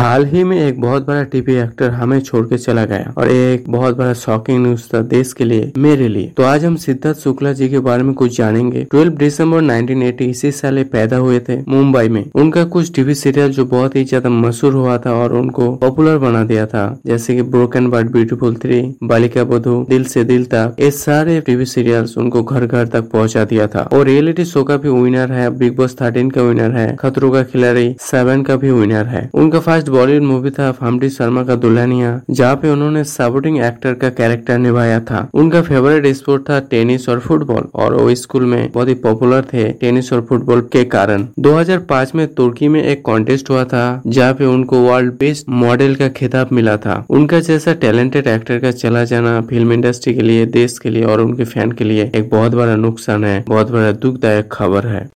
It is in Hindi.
हाल ही में एक बहुत बड़ा टीवी एक्टर हमें छोड़ के चला गया और एक बहुत बड़ा शॉकिंग न्यूज़ था देश के लिए, मेरे लिए। तो आज हम सिद्धार्थ शुक्ला जी के बारे में कुछ जानेंगे। 12 दिसंबर 1980 इसी साल पैदा हुए थे मुंबई में। उनका कुछ टीवी सीरियल जो बहुत ही ज़्यादा मशहूर हुआ था और उनको पॉपुलर बना दिया था, जैसे की ब्रोकन बट ब्यूटीफुल थ्री बालिका बधु दिल से दिल तक, ये सारे टीवी सीरियल्स उनको घर घर तक पहुँचा दिया था। और रियलिटी शो का भी विनर है बिग बॉस थर्टीन का विनर है, खतरों का खिलाड़ी सेवन का भी विनर है। उनका फ़र्स्ट बॉलीवुड मूवी था फामडी शर्मा का दुल्हनिया, जहाँ पे उन्होंने सपोर्टिंग एक्टर का कैरेक्टर निभाया था। उनका फेवरेट स्पोर्ट था टेनिस और फुटबॉल और वो स्कूल में बहुत ही पॉपुलर थे टेनिस और फुटबॉल के कारण। 2005 में तुर्की में एक कॉन्टेस्ट हुआ था, जहाँ पे उनको वर्ल्ड बेस्ट मॉडल का खिताब मिला था। उनका जैसा टैलेंटेड एक्टर का चला जाना फ़िल्म इंडस्ट्री के लिए, देश के लिए और उनके फ़ैन के लिए एक बहुत बड़ा नुकसान है, बहुत बड़ा दुखदायक खबर है।